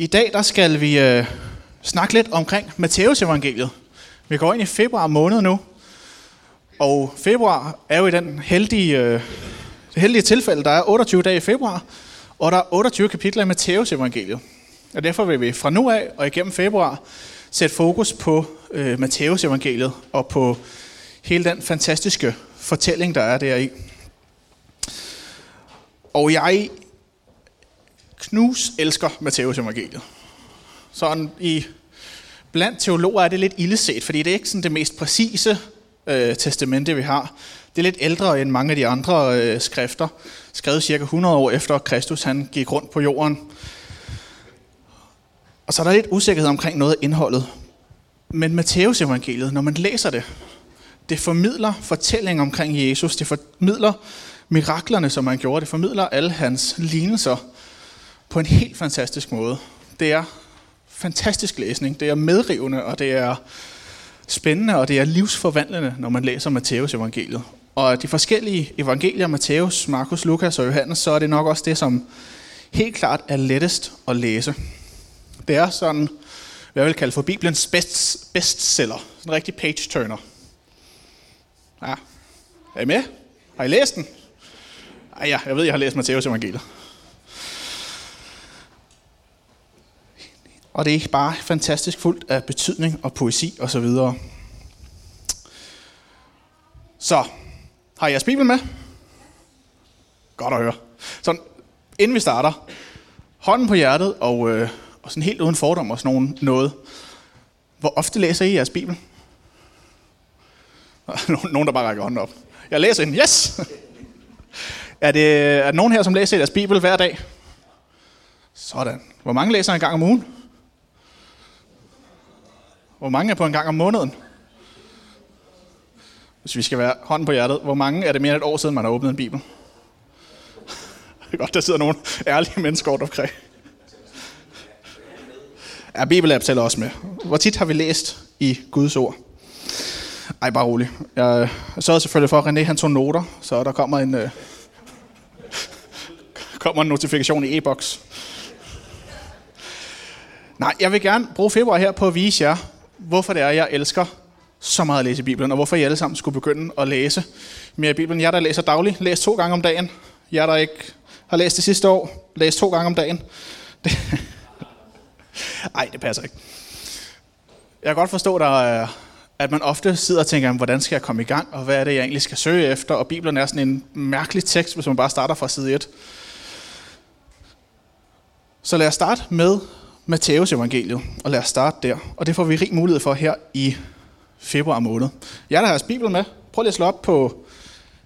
I dag der skal vi øh, snakke lidt omkring Matteus evangeliet. Vi går ind i februar måned nu, og februar er jo i den heldige, øh, det heldige tilfælde, der er 28 dage i februar, og der er 28 kapitler i Matteus evangeliet. Og derfor vil vi fra nu af og igennem februar sætte fokus på øh, Matteus evangeliet og på hele den fantastiske fortælling, der er deri. Og jeg knus elsker Matteus evangeliet. Sådan i blandt teologer er det lidt illeset, fordi det er ikke sådan det mest præcise øh, testamente, vi har. Det er lidt ældre end mange af de andre øh, skrifter, skrevet cirka 100 år efter Kristus han gik rundt på jorden. Og så er der lidt usikkerhed omkring noget af indholdet. Men Matteus evangeliet, når man læser det, det formidler fortællingen omkring Jesus, det formidler miraklerne, som han gjorde, det formidler alle hans lignelser på en helt fantastisk måde. Det er fantastisk læsning, det er medrivende, og det er spændende, og det er livsforvandlende, når man læser Matteus evangeliet. Og de forskellige evangelier, Matthæus, Markus, Lukas og Johannes, så er det nok også det, som helt klart er lettest at læse. Det er sådan, hvad jeg vil kalde for Bibelens best, bestseller. Sådan en rigtig page-turner. Ja. Er I med? Har I læst den? Ej, ja, jeg ved, jeg har læst Matteus evangeliet. Og det er bare fantastisk fuldt af betydning og poesi osv. Så, videre. så har I jeres bibel med? Godt at høre. Så inden vi starter, hånden på hjertet og, øh, og sådan helt uden fordom og sådan nogen, noget. Hvor ofte læser I jeres bibel? Nogen, der bare rækker hånden op. Jeg læser den. Yes! Er det, er der nogen her, som læser deres bibel hver dag? Sådan. Hvor mange læser en gang om ugen? Hvor mange er på en gang om måneden? Hvis vi skal være hånden på hjertet, hvor mange er det mere end et år siden, man har åbnet en bibel? Det er godt, der sidder nogle ærlige mennesker rundt omkring. Ja, Bibelab tæller også med. Hvor tit har vi læst i Guds ord? Ej, bare rolig. Jeg sørgede selvfølgelig for, at René han tog noter, så der kommer en, øh, kommer en notifikation i e-boks. Nej, jeg vil gerne bruge februar her på at vise jer, hvorfor det er, jeg elsker så meget at læse Bibelen, og hvorfor I alle sammen skulle begynde at læse mere i Bibelen. Jeg, der læser dagligt, læser to gange om dagen. Jeg, der ikke har læst det sidste år, læser to gange om dagen. Det Ej, det passer ikke. Jeg kan godt forstå, der at man ofte sidder og tænker, hvordan skal jeg komme i gang, og hvad er det, jeg egentlig skal søge efter, og Bibelen er sådan en mærkelig tekst, hvis man bare starter fra side 1. Så lad os starte med Matteus evangeliet, og lad os starte der. Og det får vi rig mulighed for her i februar måned. Jeg der har jeres bibel med. Prøv lige at slå op på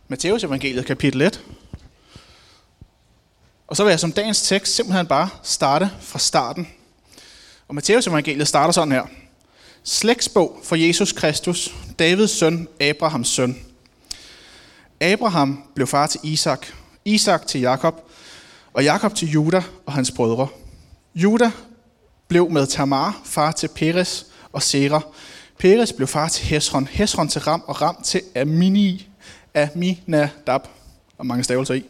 Matteus evangeliet kapitel 1. Og så vil jeg som dagens tekst simpelthen bare starte fra starten. Og Matteus evangeliet starter sådan her. Slægtsbog for Jesus Kristus, Davids søn, Abrahams søn. Abraham blev far til Isak, Isak til Jakob, og Jakob til Juda og hans brødre. Juda blev med Tamar far til Peres og Sera. Peres blev far til Hesron, Hesron til Ram og Ram til Amini, Aminadab, og mange stavelser i.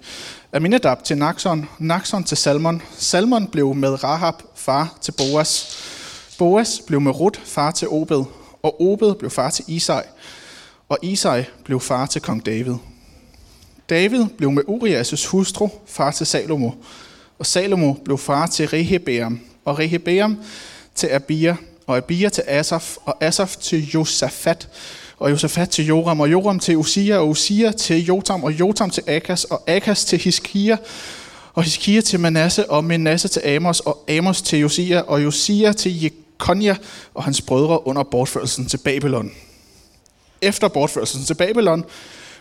Aminadab til Naxon, Naxon til Salmon. Salmon blev med Rahab far til Boas. Boas blev med Rut far til Obed, og Obed blev far til Isai, og Isai blev far til kong David. David blev med Urias' hustru far til Salomo, og Salomo blev far til Rehebeam, og Rehebeam til Abia, og Abia til Asaf, og Asaf til Josafat, og Josafat til Joram, og Joram til Usia, og Usia til Jotam, og Jotam til Akas, og Akas til Hiskia, og Hiskia til Manasse, og Manasse til Amos, og Amos til Josia, og Josia til Jekonia og hans brødre under bortførelsen til Babylon. Efter bortførelsen til Babylon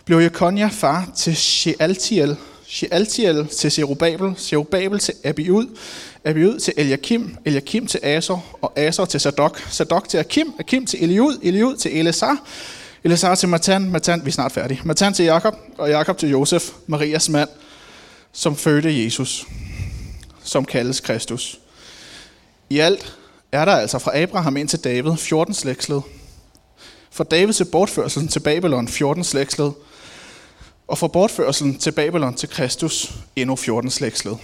blev Jekonia far til Shealtiel, Shealtiel til Zerubabel, Zerubabel til Abiud, Abiud til Eliakim, Eliakim til Asor, og Asor til Sadok, Sadok til Akim, Akim til Eliud, Eliud til Elazar, Elazar til Matan, Matan, vi er snart færdige, Matan til Jakob, og Jakob til Josef, Marias mand, som fødte Jesus, som kaldes Kristus. I alt er der altså fra Abraham ind til David 14 slægtsled. Fra David til bortførelsen til Babylon 14 slægtsled. Og fra bortførelsen til Babylon til Kristus endnu 14 slægtsled.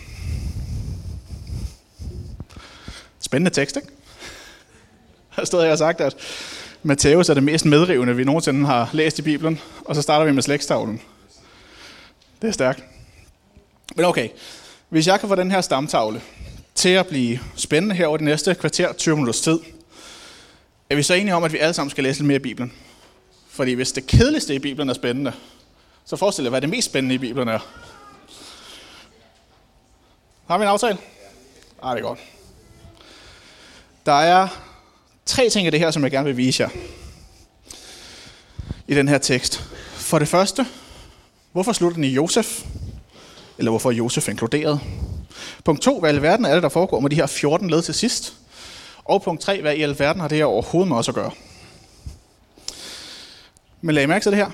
Spændende tekst, ikke? Her stod jeg og sagt, at Matthæus er det mest medrivende, vi nogensinde har læst i Bibelen. Og så starter vi med slægtstavlen. Det er stærkt. Men okay, hvis jeg kan få den her stamtavle til at blive spændende her over de næste kvarter, 20 minutters tid, er vi så enige om, at vi alle sammen skal læse lidt mere i Bibelen? Fordi hvis det kedeligste i Bibelen er spændende, så forestil jer, hvad det mest spændende i Bibelen er. Har vi en aftale? Ja, det er godt. Der er tre ting i det her, som jeg gerne vil vise jer. I den her tekst. For det første, hvorfor slutter den i Josef? Eller hvorfor er Josef inkluderet? Punkt 2, hvad i alverden er det, der foregår med de her 14 led til sidst? Og punkt 3, hvad i alverden har det her overhovedet med os at gøre? Men lad I mærke til det her.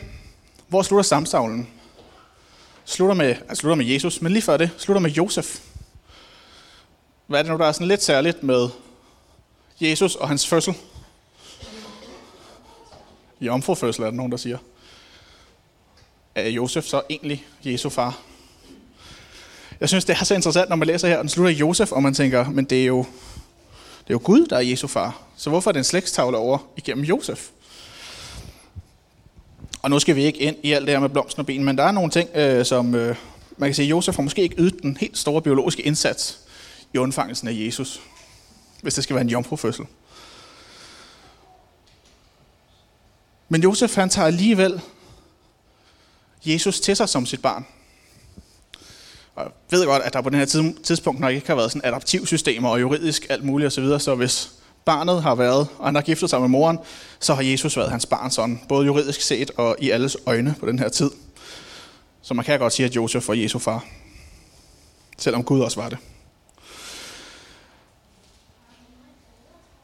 Hvor slutter samsavlen? Slutter med, altså slutter med Jesus, men lige før det, slutter med Josef. Hvad er det nu, der er sådan lidt særligt med Jesus og hans fødsel? Jomfrufødsel er der nogen, der siger. Er Josef så egentlig Jesu far? Jeg synes, det er så interessant, når man læser her, og den slutter i Josef, og man tænker, men det er jo, det er jo Gud, der er Jesu far. Så hvorfor er det en slægtstavle over igennem Josef? Og nu skal vi ikke ind i alt det her med blomsten og ben, men der er nogle ting, øh, som øh, man kan sige, Josef har måske ikke ydet den helt store biologiske indsats i undfangelsen af Jesus, hvis det skal være en jomfrufødsel. Men Josef han tager alligevel Jesus til sig som sit barn. Og jeg ved godt, at der på den her tidspunkt nok ikke har været sådan adaptivsystemer og juridisk alt muligt osv., så hvis barnet har været, og han har giftet sig med moren, så har Jesus været hans barns sådan, både juridisk set og i alles øjne på den her tid. Så man kan godt sige, at Josef var Jesu far. Selvom Gud også var det.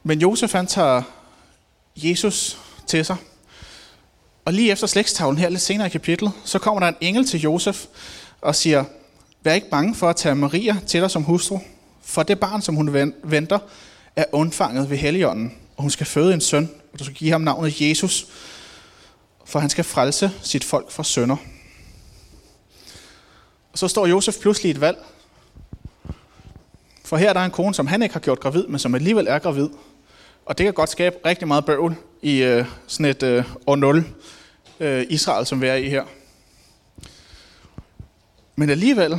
Men Josef han tager Jesus til sig. Og lige efter slægtstavlen her lidt senere i kapitlet, så kommer der en engel til Josef og siger, Vær ikke bange for at tage Maria til dig som hustru, for det barn, som hun venter, er undfanget ved Helligånden, og hun skal føde en søn, og du skal give ham navnet Jesus, for han skal frelse sit folk fra sønder. Og så står Josef pludselig et valg. For her er der en kone, som han ikke har gjort gravid, men som alligevel er gravid. Og det kan godt skabe rigtig meget bøvl i øh, sådan et øh, år 0 øh, Israel, som vi er i her. Men alligevel,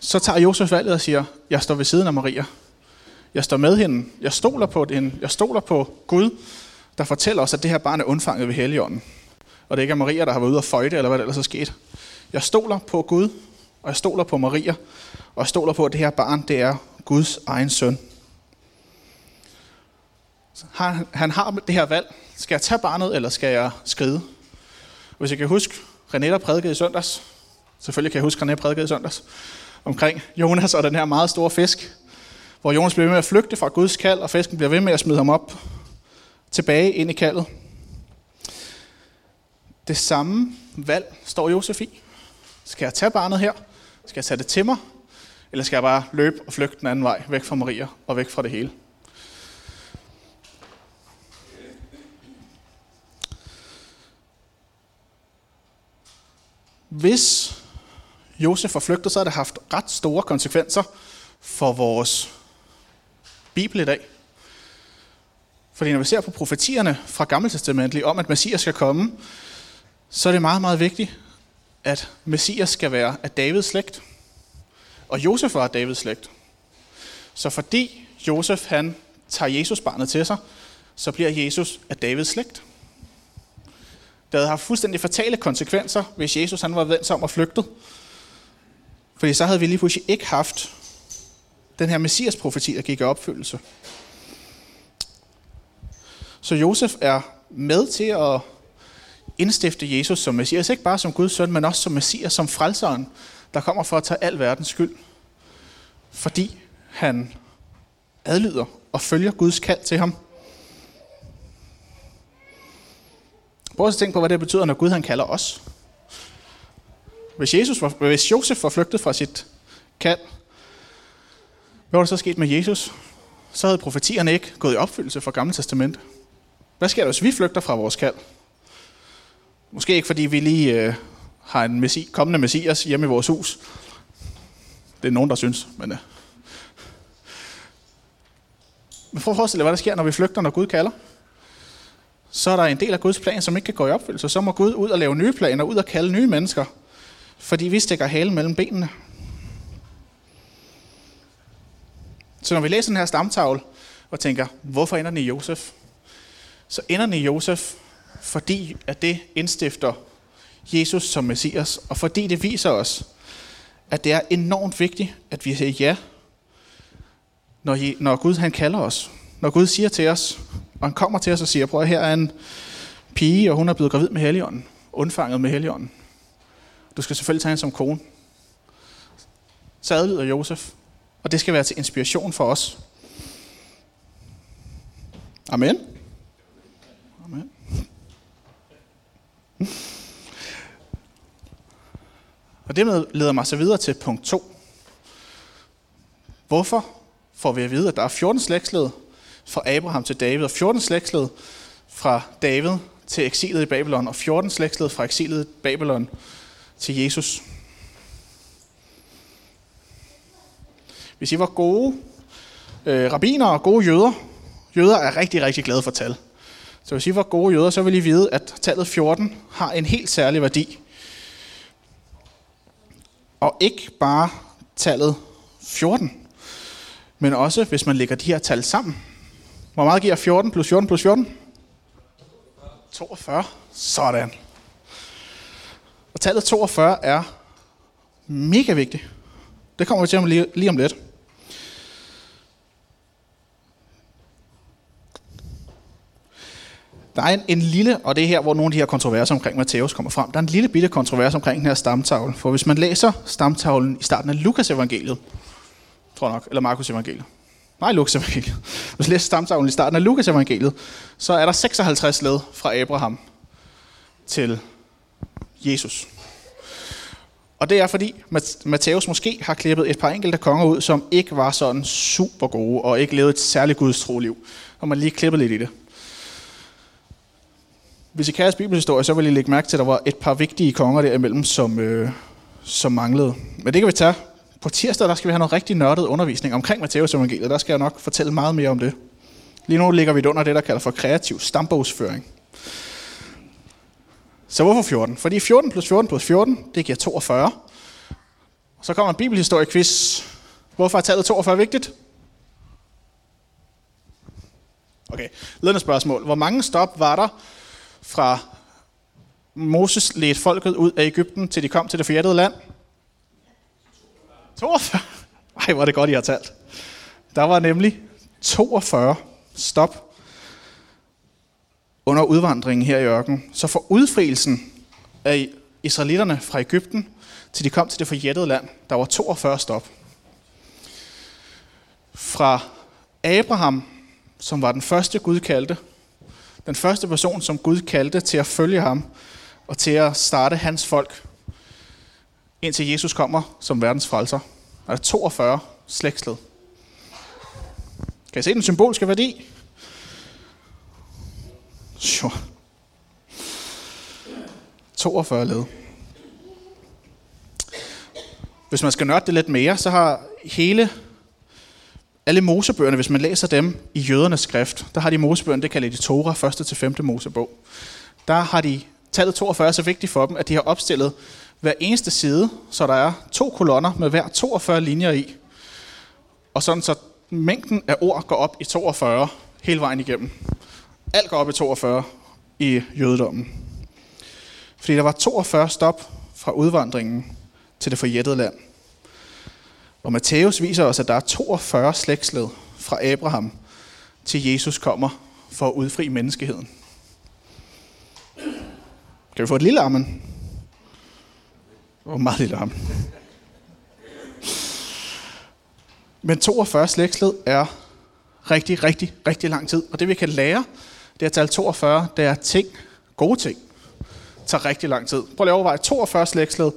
så tager Josef valget og siger, jeg står ved siden af Maria. Jeg står med hende. Jeg stoler på hende. Jeg stoler på Gud, der fortæller os, at det her barn er undfanget ved Helligånden. Og det ikke er Maria, der har været ude og føjte, eller hvad der ellers er sket. Jeg stoler på Gud, og jeg stoler på Maria, og jeg stoler på, at det her barn, det er Guds egen søn. Han, han har det her valg. Skal jeg tage barnet, eller skal jeg skride? Hvis jeg kan huske, René der prædikede i søndags, Selvfølgelig kan jeg huske, René prædikede i søndags omkring Jonas og den her meget store fisk, hvor Jonas bliver ved med at flygte fra Guds kald, og fisken bliver ved med at smide ham op tilbage ind i kaldet. Det samme valg står Josef i. Skal jeg tage barnet her? Skal jeg tage det til mig? Eller skal jeg bare løbe og flygte den anden vej, væk fra Maria og væk fra det hele? Hvis Josef var flygtet, så har det haft ret store konsekvenser for vores Bibel i dag. Fordi når vi ser på profetierne fra Gamle Testamentet om, at Messias skal komme, så er det meget, meget vigtigt, at Messias skal være af Davids slægt. Og Josef var af Davids slægt. Så fordi Josef han tager Jesus barnet til sig, så bliver Jesus af Davids slægt. Det havde haft fuldstændig fatale konsekvenser, hvis Jesus han var vendt om og flygtet. Fordi så havde vi lige pludselig ikke haft den her messias profeti, der gik i opfyldelse. Så Josef er med til at indstifte Jesus som messias, ikke bare som Guds søn, men også som messias, som frelseren, der kommer for at tage al verdens skyld. Fordi han adlyder og følger Guds kald til ham. Prøv at tænke på, hvad det betyder, når Gud han kalder os. Hvis, Jesus var, hvis Josef var flygtet fra sit kald, hvad var der så sket med Jesus? Så havde profetierne ikke gået i opfyldelse fra Gamle Testament. Hvad sker der, hvis vi flygter fra vores kald? Måske ikke, fordi vi lige øh, har en messi, kommende messias hjemme i vores hus. Det er nogen, der synes, men... Øh. Men prøv at forestille dig, hvad der sker, når vi flygter, når Gud kalder. Så er der en del af Guds plan, som ikke kan gå i opfyldelse. Så må Gud ud og lave nye planer, ud og kalde nye mennesker. Fordi vi stikker halen mellem benene. Så når vi læser den her stamtavle og tænker, hvorfor ender den i Josef? Så ender den i Josef, fordi at det indstifter Jesus som Messias, og fordi det viser os, at det er enormt vigtigt, at vi siger ja, når, når Gud han kalder os. Når Gud siger til os, og han kommer til os og siger, prøv at her er en pige, og hun er blevet gravid med Helligånden, undfanget med Helligånden. Du skal selvfølgelig tage hende som kone. Så adlyder Josef, og det skal være til inspiration for os. Amen. Amen. Og det leder mig så videre til punkt 2. Hvorfor får vi at vide, at der er 14 slægtsled fra Abraham til David, og 14 slægtsled fra David til eksilet i Babylon, og 14 slægtsled fra eksilet i Babylon til Jesus. Hvis I var gode øh, rabiner og gode jøder, jøder er rigtig, rigtig glade for tal. Så hvis I var gode jøder, så vil I vide, at tallet 14 har en helt særlig værdi. Og ikke bare tallet 14, men også hvis man lægger de her tal sammen. Hvor meget giver 14 plus 14 plus 14? 42. Sådan. Og tallet 42 er mega vigtigt. Det kommer vi til lige, lige om lidt. Der er en, en lille, og det er her, hvor nogle af de her kontroverser omkring Matthæus kommer frem. Der er en lille bitte kontrovers omkring den her stamtavle. For hvis man læser stamtavlen i starten af Lukas evangeliet, tror nok, eller Markus evangeliet. Nej, Lukas evangeliet. Hvis man læser stamtavlen i starten af Lukas evangeliet, så er der 56 led fra Abraham til Jesus. Og det er fordi Matthæus måske har klippet et par enkelte konger ud, som ikke var sådan super gode, og ikke levede et særligt gudstro liv. Og man lige klippet lidt i det. Hvis I kan jeres bibelhistorie, så vil I lægge mærke til, at der var et par vigtige konger derimellem, som, øh, som manglede. Men det kan vi tage. På tirsdag der skal vi have noget rigtig nørdet undervisning omkring Matteus evangeliet. Der skal jeg nok fortælle meget mere om det. Lige nu ligger vi under det, der kalder for kreativ stambogsføring. Så hvorfor 14? Fordi 14 plus 14 plus 14, det giver 42. Så kommer en bibelhistorie-quiz. Hvorfor er tallet 42 vigtigt? Okay, ledende spørgsmål. Hvor mange stop var der fra Moses ledte folket ud af Ægypten, til de kom til det forjættede land? 42. Ej, hvor er det godt, I har talt. Der var nemlig 42 stop under udvandringen her i ørkenen. Så for udfrielsen af israelitterne fra Ægypten, til de kom til det forjættede land, der var 42 stop. Fra Abraham, som var den første Gud kaldte, den første person, som Gud kaldte til at følge ham og til at starte hans folk, indtil Jesus kommer som verdens frelser. Der er 42 slægtsled. Kan I se den symbolske værdi? Jo. 42 led. Hvis man skal nørde det lidt mere, så har hele alle Mosebøgerne, hvis man læser dem i jødernes skrift, der har de Mosebøgerne, det kalder de Torah, 1. til 5. Mosebog. Der har de tallet 42 så vigtigt for dem, at de har opstillet hver eneste side, så der er to kolonner med hver 42 linjer i. Og sådan så mængden af ord går op i 42 hele vejen igennem. Alt går op i 42 i jødedommen. Fordi der var 42 stop fra udvandringen til det forjættede land. Og Matthæus viser os, at der er 42 slægtsled fra Abraham til Jesus kommer for at udfri menneskeheden. Kan vi få et lille amen? Oh, meget lille amen. Men 42 slægtsled er rigtig, rigtig, rigtig lang tid. Og det vi kan lære, det er tal 42, det er ting, gode ting, tager rigtig lang tid. Prøv at overveje 42 slægtsled.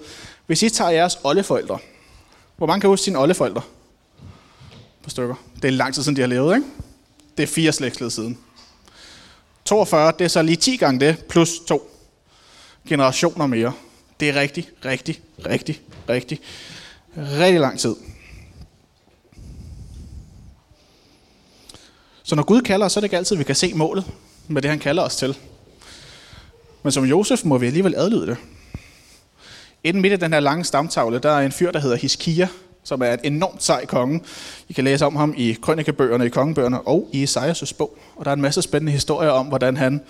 Hvis I tager jeres oldeforældre, hvor mange kan huske sine oldeforældre? På stykker. Det er lang tid siden, de har levet, ikke? Det er fire slægtsled siden. 42, det er så lige 10 gange det, plus to generationer mere. Det er rigtig, rigtig, rigtig, rigtig, rigtig lang tid. Så når Gud kalder os, så er det ikke altid, vi kan se målet med det, han kalder os til. Men som Josef må vi alligevel adlyde det. Inden midt i den her lange stamtavle, der er en fyr, der hedder Hiskia, som er et enormt sej konge. I kan læse om ham i krønikebøgerne, i kongebøgerne og i Esajas' bog. Og der er en masse spændende historier om, hvordan han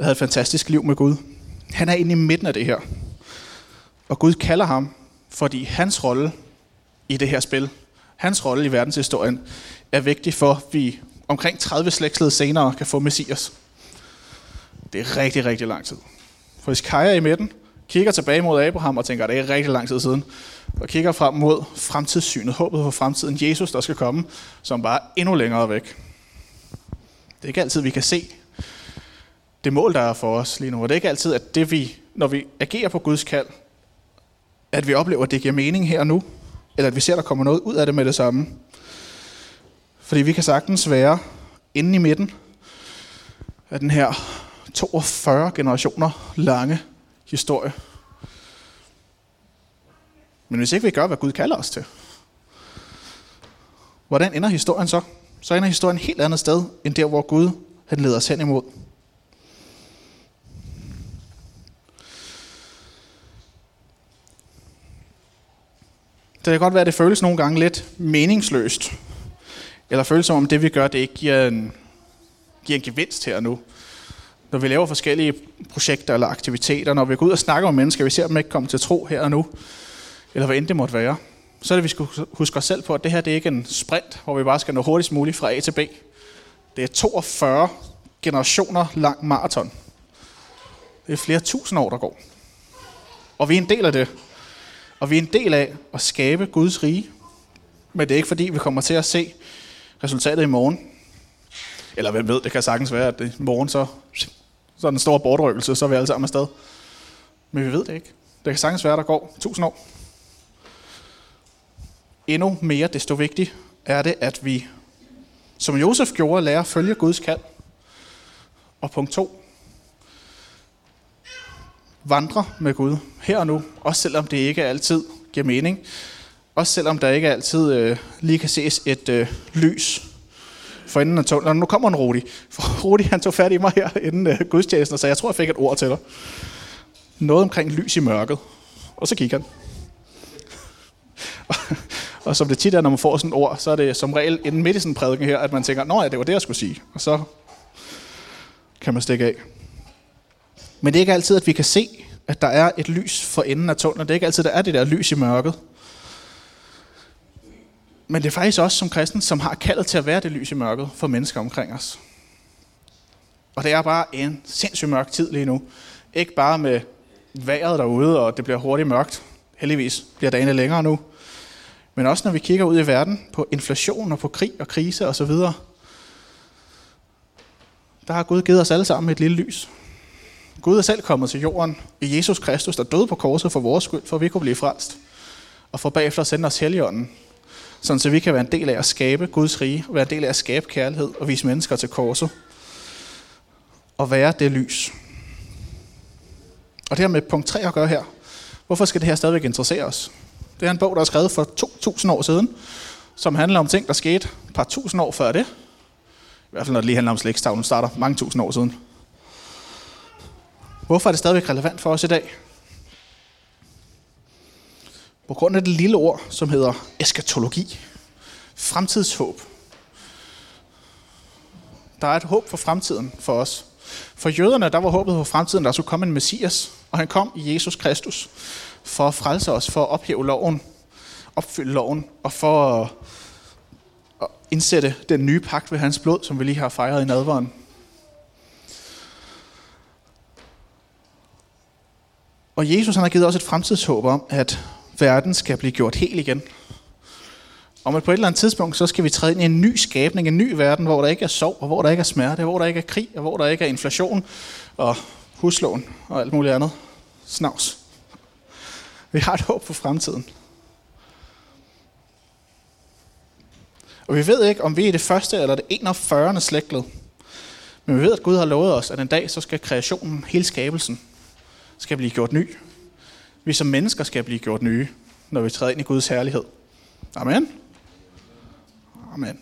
havde et fantastisk liv med Gud. Han er inde i midten af det her. Og Gud kalder ham, fordi hans rolle i det her spil, hans rolle i verdenshistorien, er vigtig for, at vi omkring 30 slægtsled senere kan få Messias. Det er rigtig, rigtig lang tid. For hvis Kaja er i midten, kigger tilbage mod Abraham og tænker, at det er rigtig lang tid siden, og kigger frem mod fremtidssynet, håbet for fremtiden, Jesus, der skal komme, som bare er endnu længere væk. Det er ikke altid, vi kan se det mål, der er for os lige nu. Og det er ikke altid, at det vi, når vi agerer på Guds kald, at vi oplever, at det giver mening her og nu, eller at vi ser, at der kommer noget ud af det med det samme. Fordi vi kan sagtens være inde i midten af den her 42 generationer lange historie. Men hvis ikke vi gør, hvad Gud kalder os til, hvordan ender historien så? Så ender historien et helt andet sted, end der, hvor Gud han leder os hen imod. Det kan godt være, at det føles nogle gange lidt meningsløst. Eller føle som om det, vi gør, det ikke giver en, giver en gevinst her og nu. Når vi laver forskellige projekter eller aktiviteter, når vi går ud og snakker med mennesker, vi ser dem ikke komme til tro her og nu, eller hvad end det måtte være, så er det, vi skal huske os selv på, at det her det er ikke en sprint, hvor vi bare skal nå hurtigst muligt fra A til B. Det er 42 generationer lang maraton. Det er flere tusind år, der går. Og vi er en del af det. Og vi er en del af at skabe Guds rige. Men det er ikke fordi, vi kommer til at se resultatet i morgen. Eller hvem ved, det kan sagtens være, at i morgen så, så er den store bortrykkelse, så er vi alle sammen afsted. Men vi ved det ikke. Det kan sagtens være, der går tusind år. Endnu mere, desto vigtigt er det, at vi, som Josef gjorde, lærer at følge Guds kald. Og punkt to, vandre med Gud her og nu, også selvom det ikke altid giver mening. Også selvom der ikke altid øh, lige kan ses et øh, lys for enden af tunnelen. Nu kommer en Rudi. For Rudi han tog fat i mig her inden øh, gudstjenesten og sagde, jeg tror, jeg fik et ord til dig. Noget omkring lys i mørket. Og så kigger han. og, og som det tit er, når man får sådan et ord, så er det som regel inden midt i sådan en prædiken her, at man tænker, nå ja, det var det, jeg skulle sige. Og så kan man stikke af. Men det er ikke altid, at vi kan se, at der er et lys for enden af tunnelen. Det er ikke altid, der er det der lys i mørket. Men det er faktisk også som kristen, som har kaldet til at være det lys i mørket for mennesker omkring os. Og det er bare en sindssygt mørk tid lige nu. Ikke bare med vejret derude, og det bliver hurtigt mørkt. Heldigvis bliver dagene længere nu. Men også når vi kigger ud i verden på inflation og på krig og krise osv., der har Gud givet os alle sammen et lille lys. Gud er selv kommet til jorden i Jesus Kristus, der døde på korset for vores skyld, for at vi kunne blive frelst. Og for bagefter at sende os heligånden, sådan så vi kan være en del af at skabe Guds rige, og være en del af at skabe kærlighed og vise mennesker til korset. Og være det lys. Og det her med punkt 3 at gøre her. Hvorfor skal det her stadigvæk interessere os? Det er en bog, der er skrevet for 2000 år siden, som handler om ting, der skete et par tusind år før det. I hvert fald når det lige handler om slægtstavlen, starter mange tusind år siden. Hvorfor er det stadigvæk relevant for os i dag? På grund af det lille ord, som hedder eskatologi. Fremtidshåb. Der er et håb for fremtiden for os. For jøderne, der var håbet for fremtiden, der skulle komme en messias, og han kom i Jesus Kristus for at frelse os, for at ophæve loven, opfylde loven, og for at indsætte den nye pagt ved hans blod, som vi lige har fejret i nadveren. Og Jesus han har givet os et fremtidshåb om, at verden skal blive gjort helt igen. Om at på et eller andet tidspunkt, så skal vi træde ind i en ny skabning, en ny verden, hvor der ikke er sorg, og hvor der ikke er smerte, hvor der ikke er krig, og hvor der ikke er inflation, og huslån, og alt muligt andet. Snavs. Vi har et håb for fremtiden. Og vi ved ikke, om vi er det første eller det 41. slægtled. Men vi ved, at Gud har lovet os, at en dag så skal kreationen, hele skabelsen, skal blive gjort ny. Vi som mennesker skal blive gjort nye, når vi træder ind i Guds herlighed. Amen. Amen.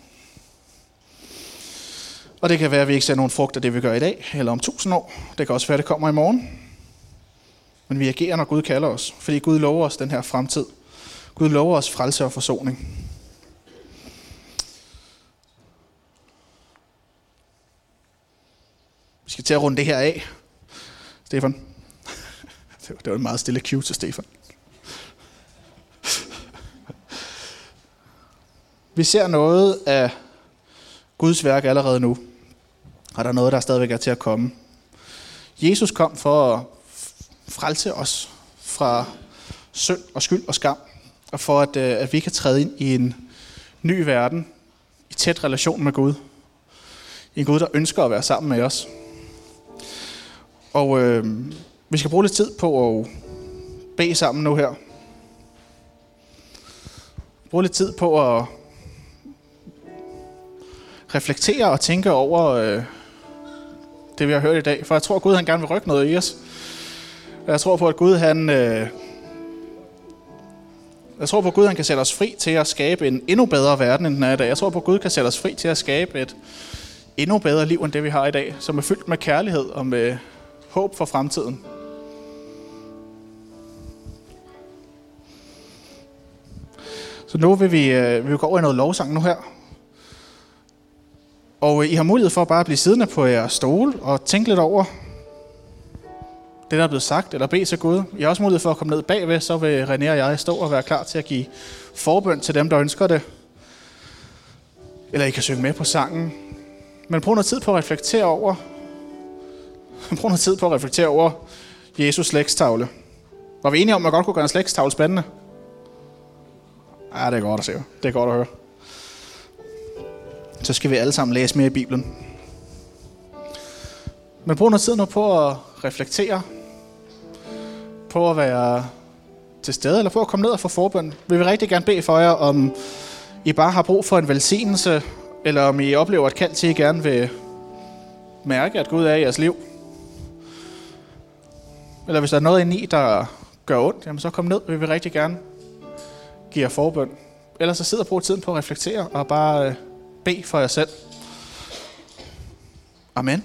Og det kan være, at vi ikke ser nogen frugt af det, vi gør i dag, eller om tusind år. Det kan også være, at det kommer i morgen. Men vi agerer, når Gud kalder os, fordi Gud lover os den her fremtid. Gud lover os frelse og forsoning. Vi skal til at runde det her af. Stefan. Det var en meget stille cue til Stefan. Vi ser noget af Guds værk allerede nu. Og der er noget, der stadigvæk er til at komme. Jesus kom for at frelse os fra synd og skyld og skam. Og for at, øh, at vi kan træde ind i en ny verden, i tæt relation med Gud. En Gud, der ønsker at være sammen med os. Og øh, vi skal bruge lidt tid på at bede sammen nu her. Bruge lidt tid på at reflektere og tænke over øh, det, vi har hørt i dag. For jeg tror, at Gud han gerne vil rykke noget i os. Jeg tror på, at Gud han... Øh, jeg tror på, at Gud han kan sætte os fri til at skabe en endnu bedre verden, end den er i dag. Jeg tror på, at Gud kan sætte os fri til at skabe et endnu bedre liv, end det vi har i dag, som er fyldt med kærlighed og med håb for fremtiden. Så nu vil vi, øh, vi vil gå over i noget lovsang nu her. Og øh, I har mulighed for bare at blive siddende på jeres stole og tænke lidt over det, der er blevet sagt, eller bede til Gud. I har også mulighed for at komme ned bagved, så vil René og jeg stå og være klar til at give forbøn til dem, der ønsker det. Eller I kan synge med på sangen. Men brug noget tid på at reflektere over, brug noget tid på at reflektere over Jesus slægtstavle. Var vi enige om, at man godt kunne gøre en slægtstavle spændende? Ja, det er godt at se. Det er godt at høre. Så skal vi alle sammen læse mere i Bibelen. Men brug noget tid nu på at reflektere. På at være til stede, eller på at komme ned og få forbøn. Vi vil rigtig gerne bede for jer, om I bare har brug for en velsignelse, eller om I oplever et kald til, at I gerne vil mærke, at Gud er i jeres liv. Eller hvis der er noget inde i, der gør ondt, jamen så kom ned. Vi vil rigtig gerne giver forbøn. Ellers så sidder og bruger tiden på at reflektere og bare øh, bede for jer selv. Amen.